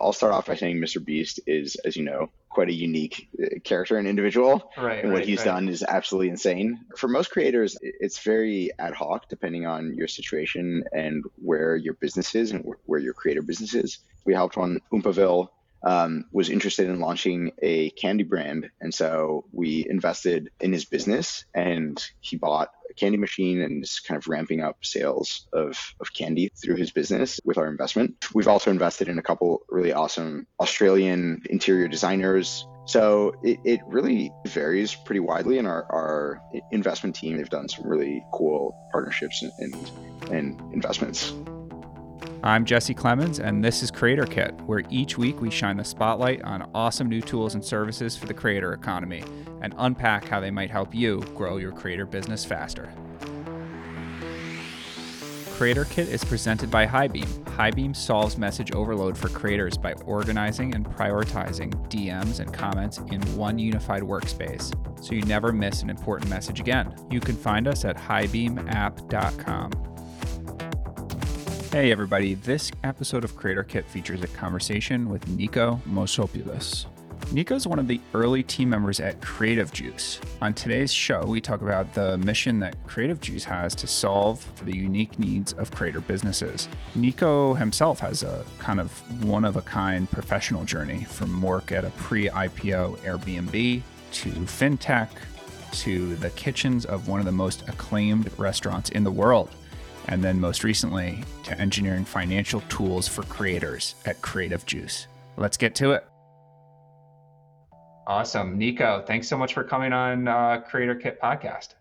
I'll start off by saying Mr. Beast is, as you know, quite a unique uh, character and individual. Right. And what right, he's right. done is absolutely insane. For most creators, it's very ad hoc depending on your situation and where your business is and where your creator business is. We helped one, Oompaville, um, was interested in launching a candy brand. And so we invested in his business and he bought a candy machine and is kind of ramping up sales of, of candy through his business with our investment. We've also invested in a couple really awesome Australian interior designers. So it, it really varies pretty widely in our, our investment team. They've done some really cool partnerships and, and, and investments. I'm Jesse Clemens, and this is Creator Kit, where each week we shine the spotlight on awesome new tools and services for the creator economy and unpack how they might help you grow your creator business faster. Creator Kit is presented by Highbeam. Highbeam solves message overload for creators by organizing and prioritizing DMs and comments in one unified workspace, so you never miss an important message again. You can find us at highbeamapp.com. Hey, everybody. This episode of Creator Kit features a conversation with Nico Mosopoulos. Nico is one of the early team members at Creative Juice. On today's show, we talk about the mission that Creative Juice has to solve for the unique needs of creator businesses. Nico himself has a kind of one of a kind professional journey from work at a pre IPO Airbnb to fintech to the kitchens of one of the most acclaimed restaurants in the world and then most recently to engineering financial tools for creators at Creative Juice. Let's get to it. Awesome. Nico, thanks so much for coming on uh, Creator Kit podcast.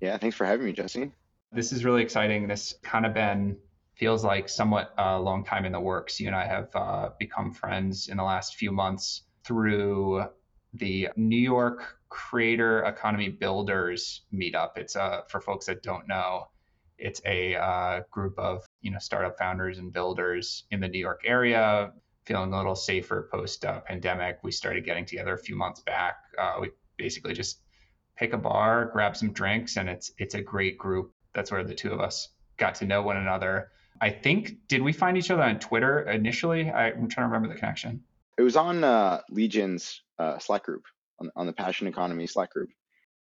Yeah, thanks for having me, Jesse. This is really exciting. This kind of been feels like somewhat a long time in the works. You and I have uh, become friends in the last few months through the New York Creator Economy Builders meetup. It's uh, for folks that don't know it's a uh, group of you know startup founders and builders in the New York area, feeling a little safer post uh, pandemic. We started getting together a few months back. Uh, we basically just pick a bar, grab some drinks, and it's it's a great group. That's where the two of us got to know one another. I think did we find each other on Twitter initially? I, am trying to remember the connection. It was on uh, Li Jin's uh, Slack group on, on the Passion Economy Slack group.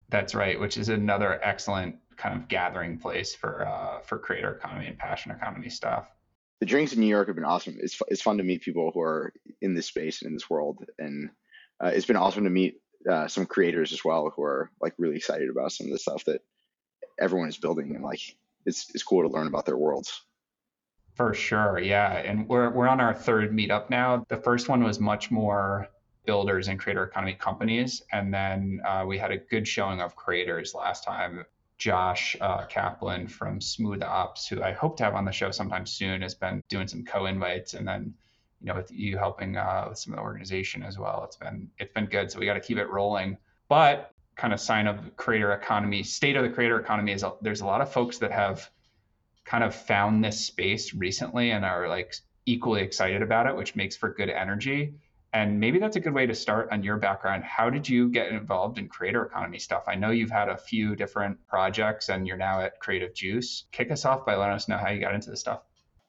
That's right, which is another excellent kind of gathering place for uh, for creator economy and passion economy stuff. The drinks in New York have been awesome. It's it's fun to meet people who are in this space and in this world, and uh, it's been awesome to meet uh, some creators as well who are like really excited about some of the stuff that everyone is building, and like it's it's cool to learn about their worlds. For sure, yeah, and we're we're on our third meetup now. The first one was much more builders and creator economy companies. And then uh, we had a good showing of creators last time. Josh uh, Kaplan from Smooth Ops, who I hope to have on the show sometime soon, has been doing some co-invites, and then you know with you helping uh, with some of the organization as well. It's been it's been good, so we got to keep it rolling. But kind of sign of creator economy, state of the creator economy is there's a lot of folks that have kind of found this space recently and are like equally excited about it, which makes for good energy. And maybe that's a good way to start on your background. How did you get involved in creator economy stuff? I know you've had a few different projects and you're now at Creative Juice. Kick us off by letting us know how you got into this stuff.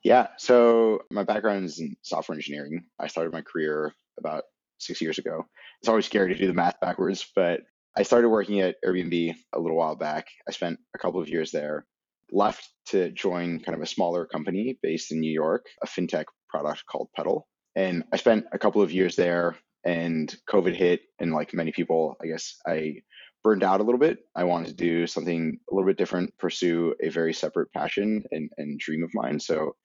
Yeah. So my background is in software engineering. I started my career about six years ago. It's always scary to do the math backwards, but I started working at Airbnb a little while back. I spent a couple of years there, left to join kind of a smaller company based in New York, a fintech product called Petal. And I spent a couple of years there and COVID hit. And like many people, I guess I burned out a little bit. I wanted to do something a little bit different, pursue a very separate passion and, and dream of mine. So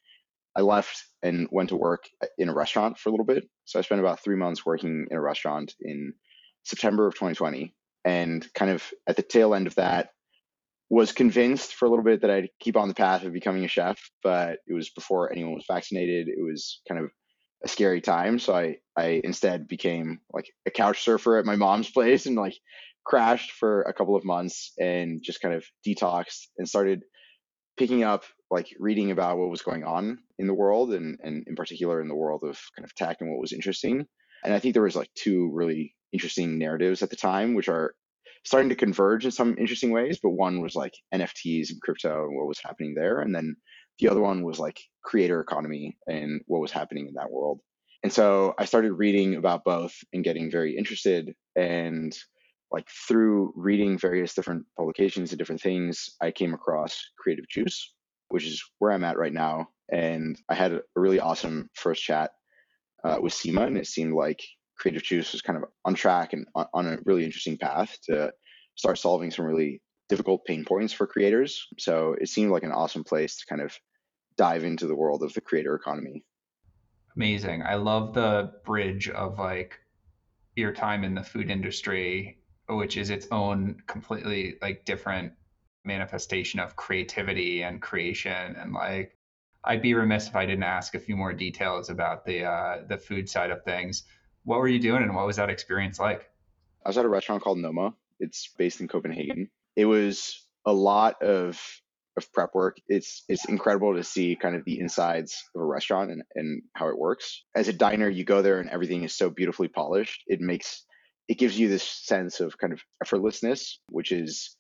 I left and went to work in a restaurant for a little bit. So I spent about three months working in a restaurant in September of 2020. And kind of at the tail end of that, was convinced for a little bit that I'd keep on the path of becoming a chef, but it was before anyone was vaccinated. It was kind of a scary time. So I, I instead became like a couch surfer at my mom's place and like crashed for a couple of months and just kind of detoxed and started picking up like reading about what was going on in the world and, and in particular in the world of kind of tech and what was interesting. And I think there was like two really interesting narratives at the time, which are starting to converge in some interesting ways. But one was like NFTs and crypto and what was happening there. And then the other one was like creator economy and what was happening in that world. And so I started reading about both and getting very interested. And like through reading various different publications and different things, I came across Creative Juice, which is where I'm at right now. And I had a really awesome first chat uh, with Sima, and it seemed like Creative Juice was kind of on track and on a really interesting path to start solving some really difficult pain points for creators. So it seemed like an awesome place to kind of dive into the world of the creator economy. Amazing. I love the bridge of like your time in the food industry, which is its own completely like different manifestation of creativity and creation and like I'd be remiss if I didn't ask a few more details about the uh, the food side of things. What were you doing and what was that experience like? I was at a restaurant called Noma. It's based in Copenhagen. It was a lot of of prep work. It's it's incredible to see kind of the insides of a restaurant and, and how it works. As a diner, you go there and everything is so beautifully polished. It makes it gives you this sense of kind of effortlessness, which is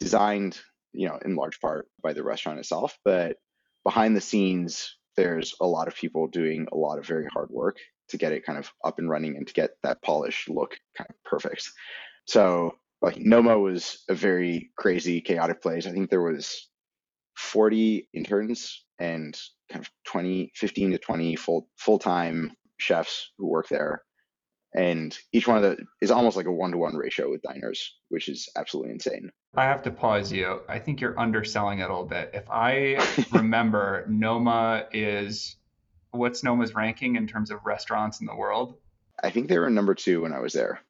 designed, you know, in large part by the restaurant itself. But behind the scenes, there's a lot of people doing a lot of very hard work to get it kind of up and running and to get that polished look kind of perfect. So like Noma was a very crazy, chaotic place. I think there was 40 interns and kind of 20, 15 to 20 full full time chefs who work there. And each one of the is almost like a one to one ratio with diners, which is absolutely insane. I have to pause you. I think you're underselling it a little bit. If I remember, Noma is what's Noma's ranking in terms of restaurants in the world? I think they were number two when I was there.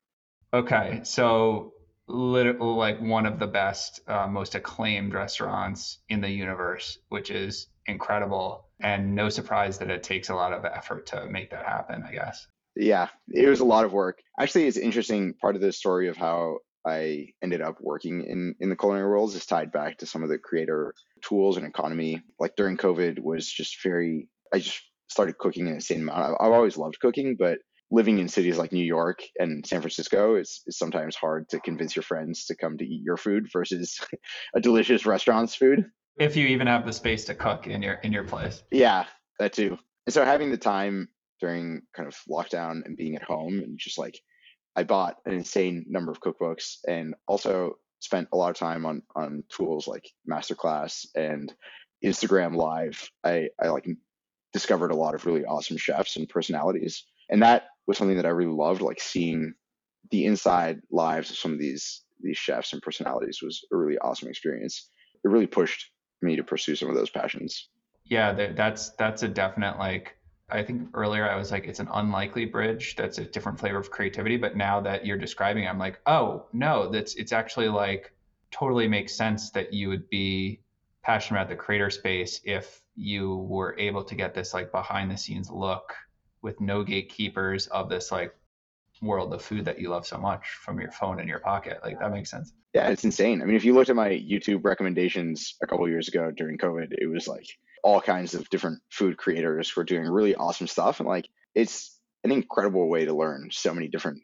Okay, so literally like one of the best, uh, most acclaimed restaurants in the universe, which is incredible. And no surprise that it takes a lot of effort to make that happen, I guess. Yeah, it was a lot of work. Actually, it's interesting. Part of the story of how I ended up working in, in the culinary world is tied back to some of the creator tools and economy. Like during COVID was just very, I just started cooking in a insane amount. I've always loved cooking, but living in cities like New York and San Francisco, is, it's sometimes hard to convince your friends to come to eat your food versus a delicious restaurant's food. If you even have the space to cook in your in your place. Yeah, that too. And so having the time during kind of lockdown and being at home and just like I bought an insane number of cookbooks and also spent a lot of time on on tools like Masterclass and Instagram Live. I I like discovered a lot of really awesome chefs and personalities, and that was something that I really loved. Like seeing the inside lives of some of these these chefs and personalities was a really awesome experience. It really pushed me to pursue some of those passions. Yeah, that's that's a definite like I think earlier I was like, it's an unlikely bridge. That's a different flavor of creativity. But now that you're describing, it, I'm like, oh no, that's it's actually like totally makes sense that you would be passionate about the creator space if you were able to get this like behind the scenes look with no gatekeepers of this like world of food that you love so much from your phone in your pocket. Like that makes sense. Yeah, it's insane. I mean, if you looked at my YouTube recommendations a couple years ago during COVID, it was like all kinds of different food creators who are doing really awesome stuff. And like, it's an incredible way to learn so many different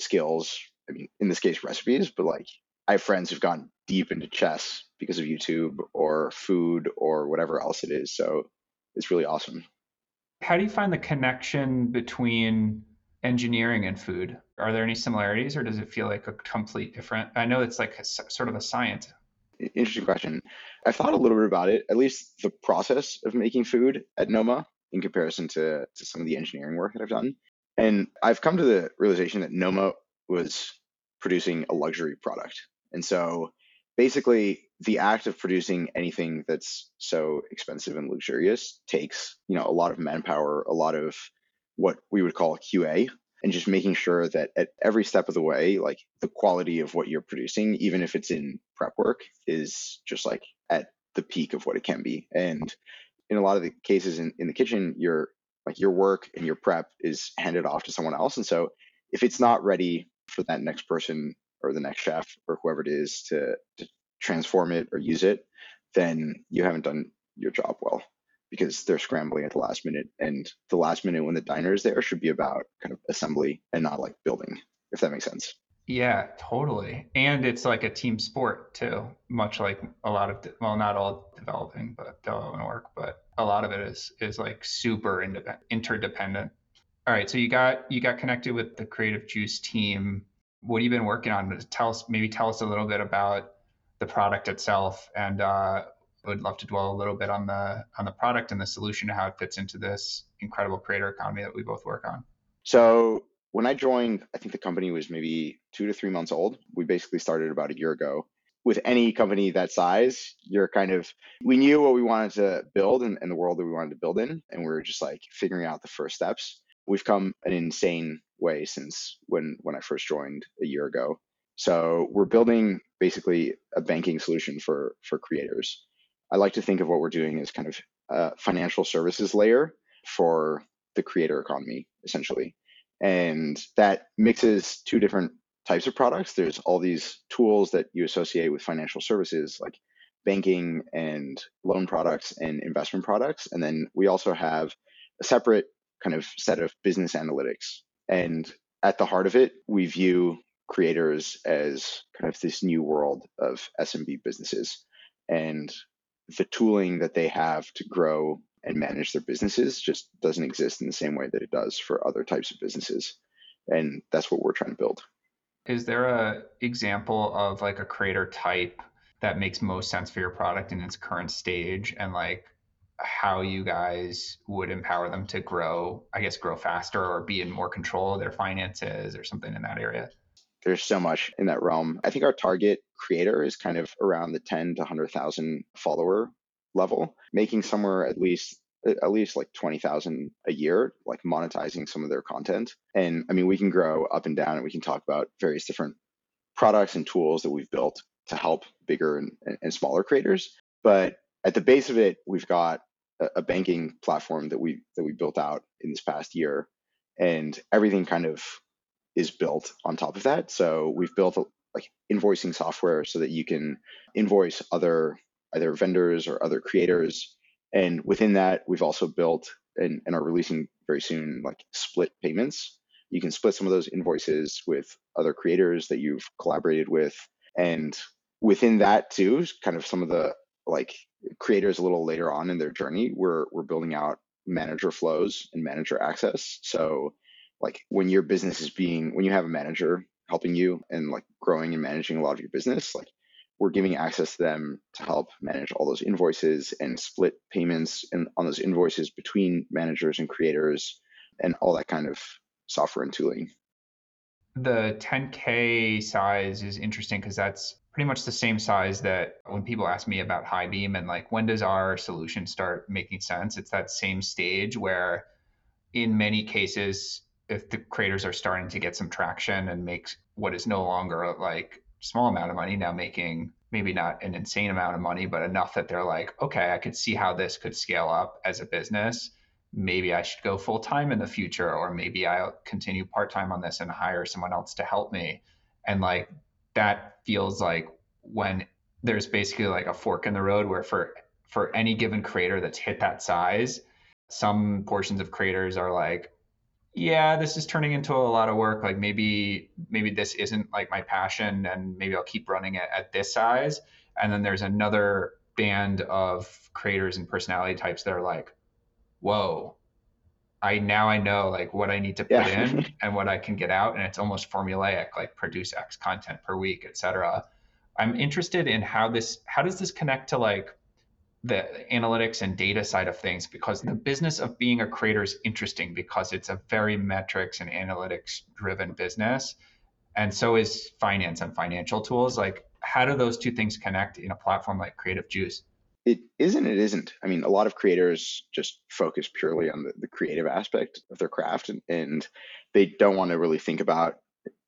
skills. I mean, in this case, recipes, but like, I have friends who've gone deep into chess because of YouTube or food or whatever else it is. So it's really awesome. How do you find the connection between engineering and food? Are there any similarities or does it feel like a complete different? I know it's like a, sort of a science. Interesting question. I've thought a little bit about it, at least the process of making food at Noma in comparison to, to some of the engineering work that I've done. And I've come to the realization that Noma was producing a luxury product. And so basically the act of producing anything that's so expensive and luxurious takes, you know, a lot of manpower, a lot of what we would call QA, and just making sure that at every step of the way, like the quality of what you're producing, even if it's in prep work, is just like at the peak of what it can be. And in a lot of the cases in, in the kitchen, your like your work and your prep is handed off to someone else. And so if it's not ready for that next person or the next chef or whoever it is to, to transform it or use it, then you haven't done your job well because they're scrambling at the last minute. And the last minute when the diner is there should be about kind of assembly and not like building, if that makes sense. Yeah, totally. And it's like a team sport too, much like a lot of well, not all developing, but development work, but a lot of it is is like super interdependent. All right, so you got you got connected with the Creative Juice team. What have you been working on? Tell us maybe tell us a little bit about the product itself, and uh, would love to dwell a little bit on the on the product and the solution and how it fits into this incredible creator economy that we both work on. So when I joined, I think the company was maybe two to three months old. We basically started about a year ago. With any company that size, you're kind of, we knew what we wanted to build and, and the world that we wanted to build in. And we were just like figuring out the first steps. We've come an insane way since when, when I first joined a year ago. So we're building basically a banking solution for, for creators. I like to think of what we're doing as kind of a financial services layer for the creator economy, essentially. And that mixes two different types of products. There's all these tools that you associate with financial services, like banking and loan products and investment products. And then we also have a separate kind of set of business analytics. And at the heart of it, we view creators as kind of this new world of SMB businesses. And the tooling that they have to grow and manage their businesses just doesn't exist in the same way that it does for other types of businesses. And that's what we're trying to build. Is there a example of like a creator type that makes most sense for your product in its current stage and like how you guys would empower them to grow, I guess grow faster or be in more control of their finances or something in that area? There's so much in that realm. I think our target creator is kind of around the 10 to 100,000 follower level, making somewhere at least at least like 20,000 a year, like monetizing some of their content. And I mean, we can grow up and down and we can talk about various different products and tools that we've built to help bigger and, and smaller creators. But at the base of it, we've got a, a banking platform that we that we built out in this past year, and everything kind of is built on top of that. So we've built a, like invoicing software so that you can invoice other either vendors or other creators. And within that, we've also built and, and are releasing very soon like split payments. You can split some of those invoices with other creators that you've collaborated with. And within that too, kind of some of the like creators a little later on in their journey, we're we're building out manager flows and manager access. So like when your business is being when you have a manager helping you and like growing and managing a lot of your business, like we're giving access to them to help manage all those invoices and split payments and on those invoices between managers and creators and all that kind of software and tooling. The 10K size is interesting because that's pretty much the same size that when people ask me about Highbeam and like when does our solution start making sense, it's that same stage where in many cases if the creators are starting to get some traction and make what is no longer like small amount of money now making maybe not an insane amount of money but enough that they're like okay i could see how this could scale up as a business. Maybe i should go full time in the future or maybe i'll continue part time on this and hire someone else to help me. And like that feels like when there's basically like a fork in the road where for for any given creator that's hit that size some portions of creators are like yeah, this is turning into a lot of work. Like maybe maybe this isn't like my passion, and maybe I'll keep running it at this size. And then there's another band of creators and personality types that are like, whoa, I now I know like what I need to put yeah. in and what I can get out, and it's almost formulaic, like produce X content per week, etc. I'm interested in how this how does this connect to like the analytics and data side of things because the business of being a creator is interesting because it's a very metrics and analytics driven business and so is finance and financial tools like how do those two things connect in a platform like creative juice it isn't it isn't. I mean a lot of creators just focus purely on the, the creative aspect of their craft and, and they don't want to really think about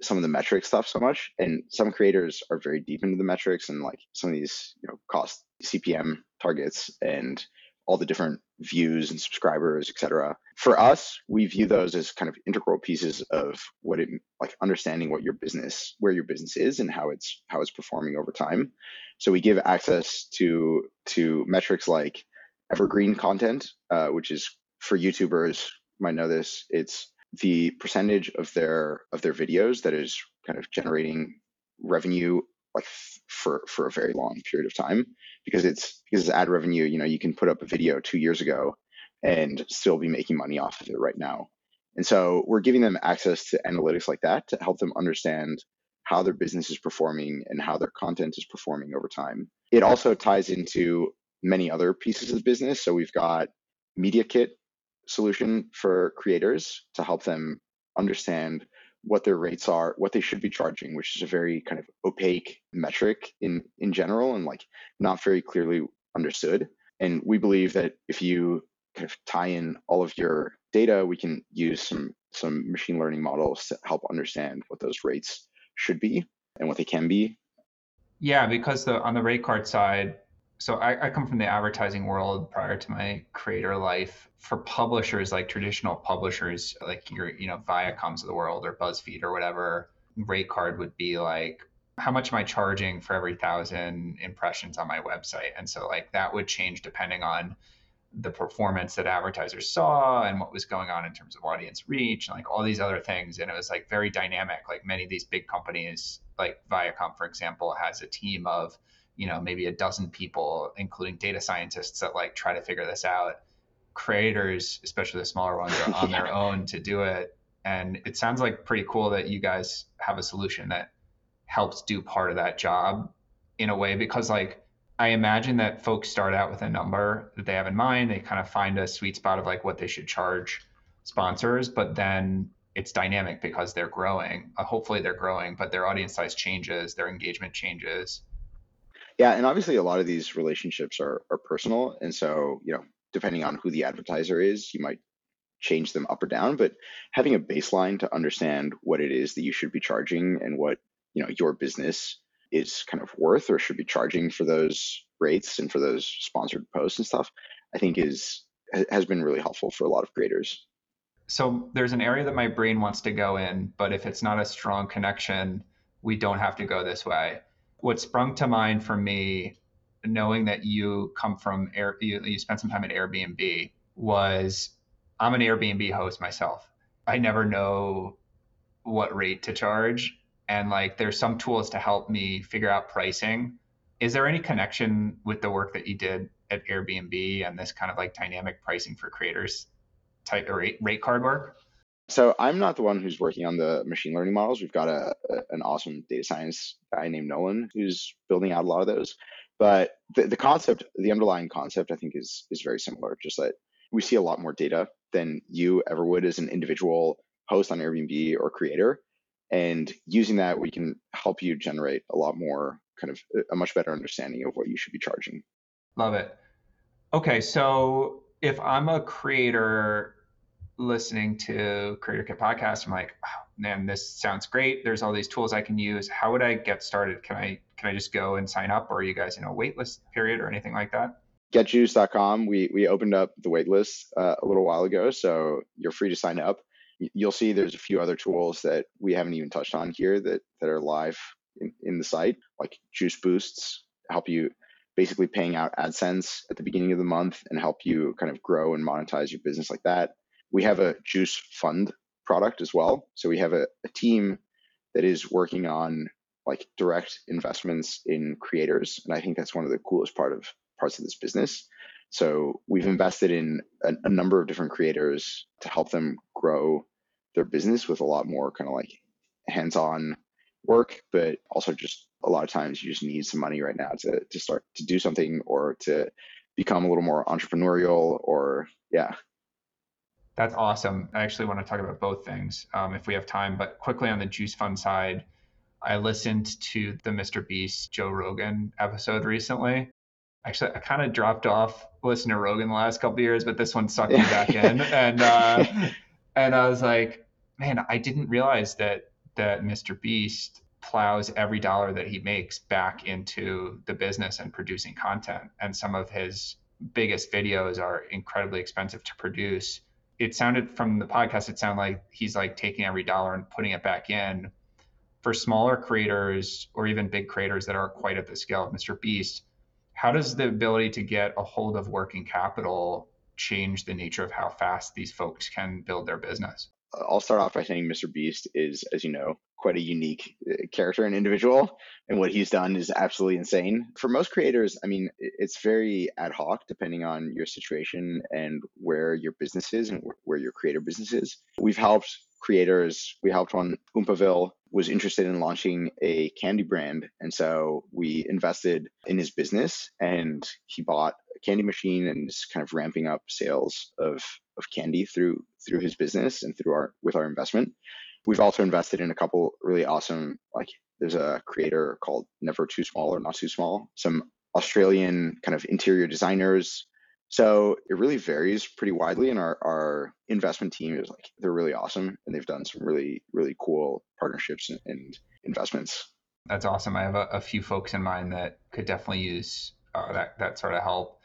some of the metric stuff so much and some creators are very deep into the metrics and like some of these you know cost cpm targets and all the different views and subscribers etc for us we view those as kind of integral pieces of what it like understanding what your business where your business is and how it's how it's performing over time. So we give access to to metrics like evergreen content uh, which is for youtubers might know this it's the percentage of their of their videos that is kind of generating revenue like for for a very long period of time because it's because it's ad revenue you know you can put up a video two years ago and still be making money off of it right now And so we're giving them access to analytics like that to help them understand how their business is performing and how their content is performing over time. It also ties into many other pieces of the business. So we've got Media Kit solution for creators to help them understand what their rates are, what they should be charging, which is a very kind of opaque metric in in general and like not very clearly understood. And we believe that if you kind of tie in all of your data, we can use some some machine learning models to help understand what those rates should be and what they can be. Yeah, because the on the rate card side, so I, I, come from the advertising world prior to my creator life. For publishers, like traditional publishers, like your, you know, Viacoms of the world or BuzzFeed or whatever, rate card would be like, how much am I charging for every thousand impressions on my website? And so like that would change depending on the performance that advertisers saw and what was going on in terms of audience reach and like all these other things. And it was like very dynamic. Like many of these big companies, like Viacom, for example, has a team of you know maybe a dozen people including data scientists that like try to figure this out. Creators especially the smaller ones are on their own to do it. And it sounds like pretty cool that you guys have a solution that helps do part of that job in a way because like i imagine that folks start out with a number that they have in mind. They kind of find a sweet spot of like what they should charge sponsors but then it's dynamic because they're growing. Uh, hopefully they're growing but their audience size changes their engagement changes yeah, and obviously a lot of these relationships are are personal, and so you know, depending on who the advertiser is, you might change them up or down. But having a baseline to understand what it is that you should be charging and what you know your business is kind of worth or should be charging for those rates and for those sponsored posts and stuff, I think is has been really helpful for a lot of creators. So there's an area that my brain wants to go in, but if it's not a strong connection, we don't have to go this way what sprung to mind for me, knowing that you come from Air, you, you spent some time at Airbnb, was I'm an Airbnb host myself. I never know what rate to charge, and like there's some tools to help me figure out pricing. Is there any connection with the work that you did at Airbnb and this kind of like dynamic pricing for creators type rate, rate card work? So I'm not the one who's working on the machine learning models. We've got a, a, an awesome data science guy named Nolan who's building out a lot of those. But the, the concept, the underlying concept, I think is is very similar. Just that we see a lot more data than you ever would as an individual host on Airbnb or creator, and using that, we can help you generate a lot more kind of a much better understanding of what you should be charging. Love it. Okay, so if I'm a creator listening to Creator Kit podcast, I'm like, oh, man, this sounds great. There's all these tools I can use. How would I get started? Can I can I just go and sign up, or are you guys in a waitlist period or anything like that? Getjuice.com. We we opened up the waitlist uh, a little while ago, so you're free to sign up. You'll see there's a few other tools that we haven't even touched on here that that are live in, in the site, like Juice Boosts, help you basically paying out AdSense at the beginning of the month and help you kind of grow and monetize your business like that. We have a Juice Fund product as well. So we have a, a team that is working on like direct investments in creators, and I think that's one of the coolest part of parts of this business. So we've invested in a, a number of different creators to help them grow their business with a lot more kind of like hands-on work, but also just a lot of times you just need some money right now to to start to do something or to become a little more entrepreneurial or yeah that's awesome. I actually want to talk about both things um, if we have time. But quickly on the Juice Fund side, I listened to the Mr. Beast Joe Rogan episode recently. Actually, I kind of dropped off listening to Rogan the last couple of years, but this one sucked me back in. And uh, and I was like, man, I didn't realize that that Mr. Beast plows every dollar that he makes back into the business and producing content. And some of his biggest videos are incredibly expensive to produce it sounded from the podcast, it sounded like he's like taking every dollar and putting it back in. For smaller creators or even big creators that aren't quite at the scale of Mr. Beast, how does the ability to get a hold of working capital change the nature of how fast these folks can build their business? I'll start off by saying Mr. Beast is, as you know, quite a unique uh, character and individual, and what he's done is absolutely insane. For most creators, I mean, it's very ad hoc depending on your situation and where your business is and where your creator business is. We've helped creators. We helped one, Oompaville, was interested in launching a candy brand. And so we invested in his business and he bought candy machine and is kind of ramping up sales of, of candy through through his business and through our with our investment. We've also invested in a couple really awesome, like there's a creator called Never Too Small or Not Too Small, some Australian kind of interior designers. So it really varies pretty widely. And our, our investment team is like, they're really awesome and they've done some really, really cool partnerships and, and investments. That's awesome. I have a, a, few folks in mind that could definitely use uh, that, that sort of help.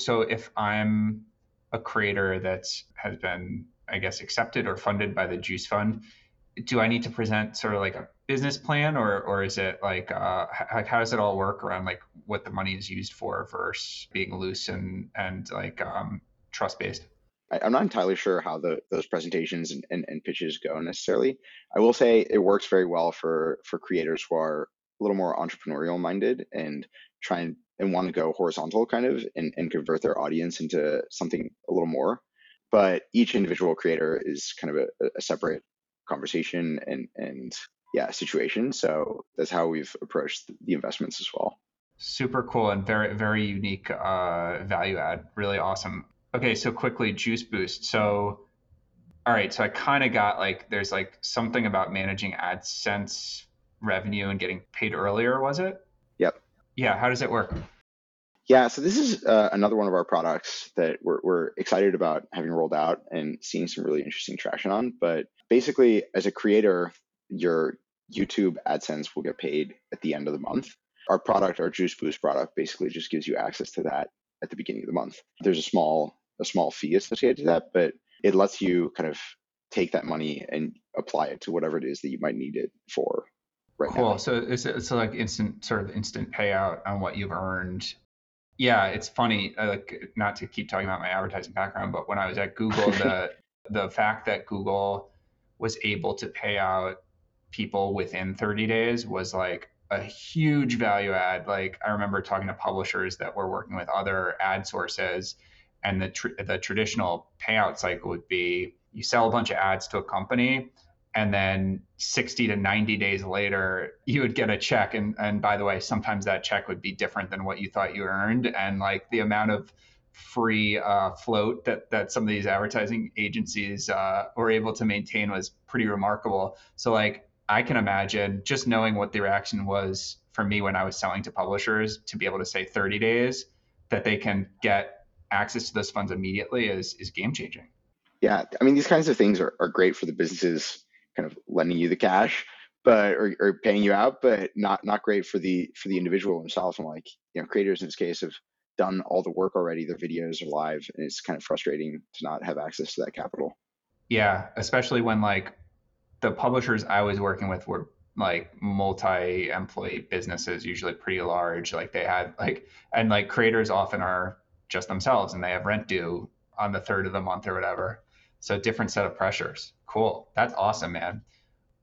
So if I'm a creator that's has been, I guess, accepted or funded by the Juice Fund, do I need to present sort of like a business plan or or is it like uh, how, how does it all work around like what the money is used for versus being loose and and like um, trust based? I, am not entirely sure how the those presentations and, and, and, pitches go necessarily. I will say it works very well for for creators who are a little more entrepreneurial minded and try and, and want to go horizontal kind of and, and convert their audience into something a little more. But each individual creator is kind of a, a separate conversation and and yeah situation. So that's how we've approached the investments as well. Super cool and very very unique uh, value add. Really awesome. Okay, so quickly, Juice Boost. So, all right, so I kind of got like there's like something about managing AdSense revenue and getting paid earlier, was it? Yeah. How does it work? Yeah, so this is uh, another one of our products that we're, we're excited about having rolled out and seeing some really interesting traction on. But basically, as a creator, your YouTube AdSense will get paid at the end of the month. Our product, our Juice Boost product, basically just gives you access to that at the beginning of the month. There's a small a small fee associated to that, but it lets you kind of take that money and apply it to whatever it is that you might need it for right cool. now. So it's it's like instant sort of instant payout on what you've earned yeah, it's funny. Like not to keep talking about my advertising background, but when I was at Google, the the fact that Google was able to pay out people within 30 days was like a huge value add. Like I remember talking to publishers that were working with other ad sources, and the tr- the traditional payout cycle would be you sell a bunch of ads to a company and then 60 to 90 days later you would get a check. And and by the way sometimes that check would be different than what you thought you earned. And like the amount of free uh, float that that some of these advertising agencies uh, were able to maintain was pretty remarkable. So like i can imagine just knowing what the reaction was for me when i was selling to publishers to be able to say 30 days that they can get access to those funds immediately is is game changing yeah. I mean these kinds of things are, are great for the businesses kind of lending you the cash, but or, or paying you out, but not not great for the for the individual themselves. And like you know, creators in this case have done all the work already. Their videos are live, and it's kind of frustrating to not have access to that capital. Yeah, especially when like the publishers I was working with were like multi-employee businesses, usually pretty large. Like they had like and like creators often are just themselves and they have rent due on the third of the month or whatever. So different set of pressures. Cool. That's awesome, man.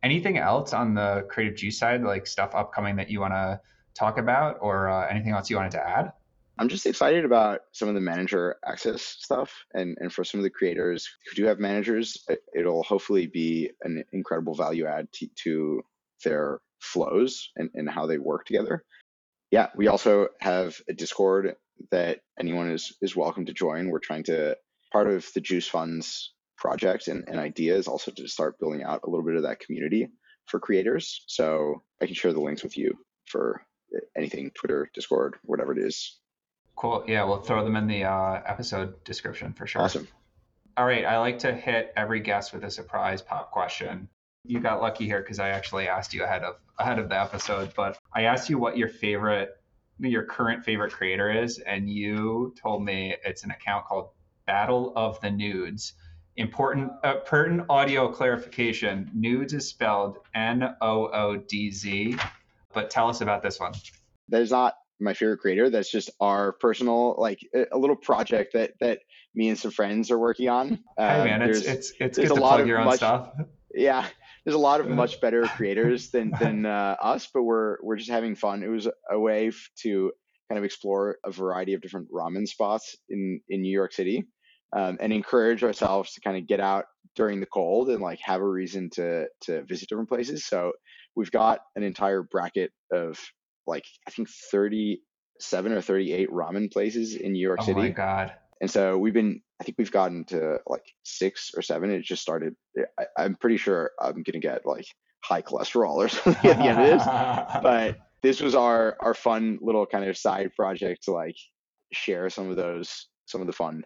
Anything else on the creative juice side, like stuff upcoming that you want to talk about, or uh, anything else you wanted to add? I'm just excited about some of the manager access stuff, and and for some of the creators who do have managers, it'll hopefully be an incredible value add to, to their flows and, and how they work together. Yeah, we also have a Discord that anyone is is welcome to join. We're trying to part of the Juice Funds project and, and idea is also to start building out a little bit of that community for creators. So I can share the links with you for anything Twitter, Discord, whatever it is. Cool. Yeah, we'll throw them in the uh, episode description for sure. Awesome. All right. I like to hit every guest with a surprise pop question. You got lucky here because I actually asked you ahead of ahead of the episode, but I asked you what your favorite your current favorite creator is, and you told me it's an account called Battle of the Noodz. Important, uh, pertinent audio clarification. Noodz is spelled N O O D Z. But tell us about this one. That is not my favorite creator. That's just our personal, like a little project that that me and some friends are working on. Um, hey man, it's it's it's good to plug your own much, stuff. Yeah, there's a lot of much better creators than than uh, us, but we're we're just having fun. It was a way f- to kind of explore a variety of different ramen spots in in New York City, um, and encourage ourselves to kind of get out during the cold and like have a reason to to visit different places. So we've got an entire bracket of like I think 37 or 38 ramen places in New York Oh City. Oh my god. And so we've been, I think we've gotten to like six or seven. It just started. I, I'm pretty sure I'm gonna get like high cholesterol or something at the end of this. But this was our our fun little kind of side project to like share some of those some of the fun.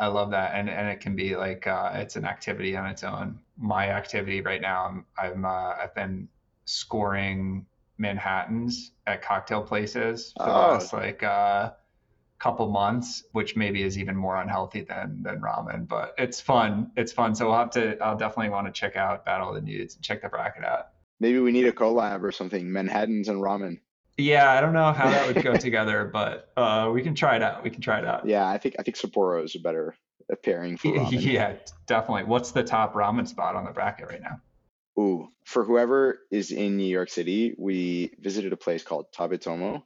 I love that, and and it can be like uh, it's an activity on its own. My activity right now, I'm I'm uh, I've been scoring Manhattan's at cocktail places for the Oh. last like uh, couple months, which maybe is even more unhealthy than than ramen, but it's fun. It's fun. So we'll have to. I'll definitely want to check out Battle of the Noodz and check the bracket out. Maybe we need a collab or something. Manhattan's and ramen. Yeah, I don't know how that would go together, but uh, we can try it out. We can try it out. Yeah, I think I think Sapporo is a better pairing for ramen. Yeah, definitely. What's the top ramen spot on the bracket right now? Ooh, for whoever is in New York City, we visited a place called Tabetomo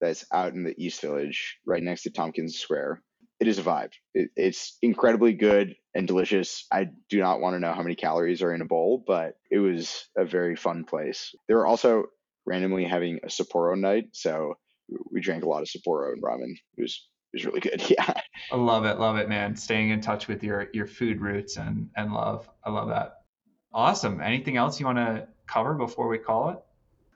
that's out in the East Village, right next to Tompkins Square. It is a vibe. It, it's incredibly good and delicious. I do not want to know how many calories are in a bowl, but it was a very fun place. There were also randomly having a Sapporo night, so we drank a lot of Sapporo and ramen. It was it was really good. Yeah. I love it, love it, man. Staying in touch with your your food roots and and love. I love that. Awesome. Anything else you want to cover before we call it?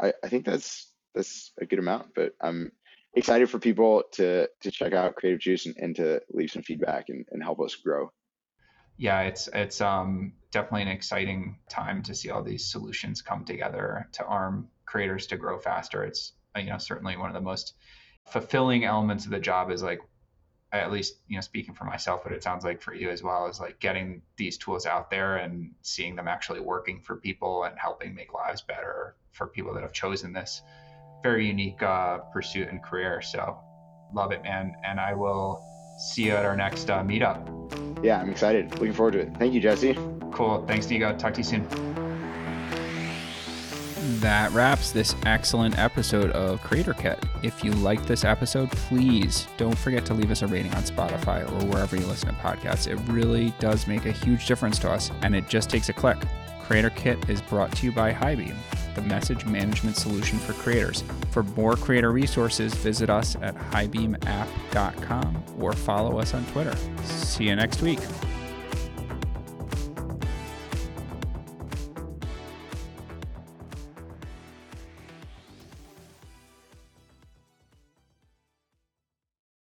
I, I think that's that's a good amount, but I'm excited for people to to check out Creative Juice and, and to leave some feedback and, and help us grow. Yeah, it's it's um definitely an exciting time to see all these solutions come together to arm creators to grow faster. It's you know certainly one of the most fulfilling elements of the job is like at least you know speaking for myself but it sounds like for you as well is like getting these tools out there and seeing them actually working for people and helping make lives better for people that have chosen this very unique uh, pursuit and career. So love it man. And i will see you at our next uh, meetup Yeah, I'm excited. Looking forward to it. Thank you, Jesse. cool thanks Nico talk to you soon That wraps this excellent episode of Creator Kit. If you like this episode, please don't forget to leave us a rating on Spotify or wherever you listen to podcasts. It really does make a huge difference to us, and it just takes a click. Creator Kit is brought to you by Highbeam, the message management solution for creators. For more creator resources, visit us at highbeamapp.com or follow us on Twitter. See you next week.